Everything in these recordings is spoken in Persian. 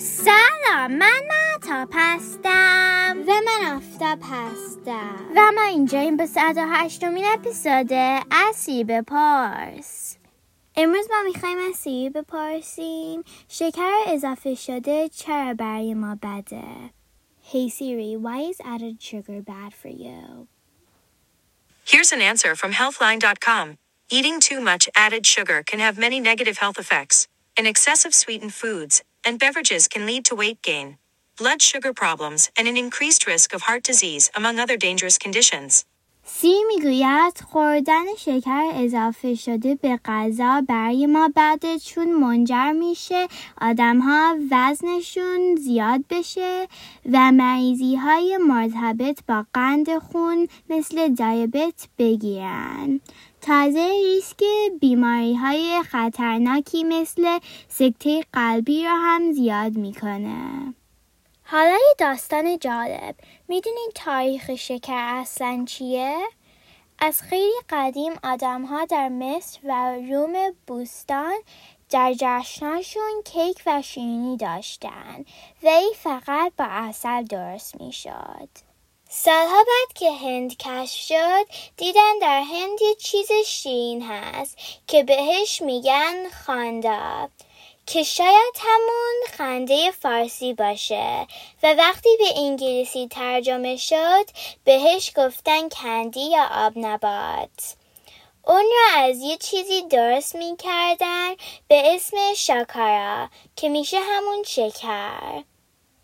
سلام من مهتاب هستم و من آفتاب هستم و ما اینجاییم به صد و هشتمین اپیزود اسی بپرس امروز ما می‌خوایم از سیری بپرسیم شکر اضافه شده چرا برای ما بده Hey Siri, why is added sugar bad for you? Here's an answer from Healthline.com. Eating too much added sugar can have many negative health effects. An excess of sweetened foods and beverages can lead to weight gain, blood sugar problems, and an increased risk of heart disease, among other dangerous conditions. سی می‌گوید خوردن شکر اضافه شده به غذا برای ما بده چون منجر میشه آدم ها وزنشون زیاد بشه و مریضی های مرتبط با قند خون مثل دیابت بگیرن. تازه ریسک بیماری های خطرناکی مثل سکته قلبی را هم زیاد می‌کنه. حالا یه داستان جالب می‌دونین تاریخ شکر اصلا چیه؟ از خیلی قدیم آدم ها در مصر و روم بوستان در جشناشون کیک و شیرینی داشتن و ای فقط با اصل درست می شد. سالها بعد که هند کشف شد دیدن در هند یه چیز شیرین هست که بهش میگن خاندا که شاید همون خنده فارسی باشه. و وقتی به انگلیسی ترجمه شد بهش گفتن کندی یا آب نبات. اون را از یه چیزی درست می کردن به اسم شاکارا که میشه همون شکر.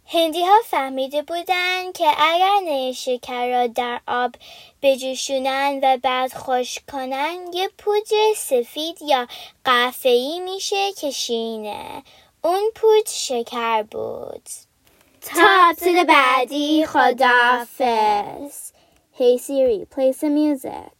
هندی ها فهمیده بودن که اگر نه شکر را در آب بجوشونن و بعد خشک کنن یه پودر سفید یا قهوه‌ای میشه که شیرینه اون پودر شکر بود. تا بعدی خداحافظ. Hey Siri, play some music.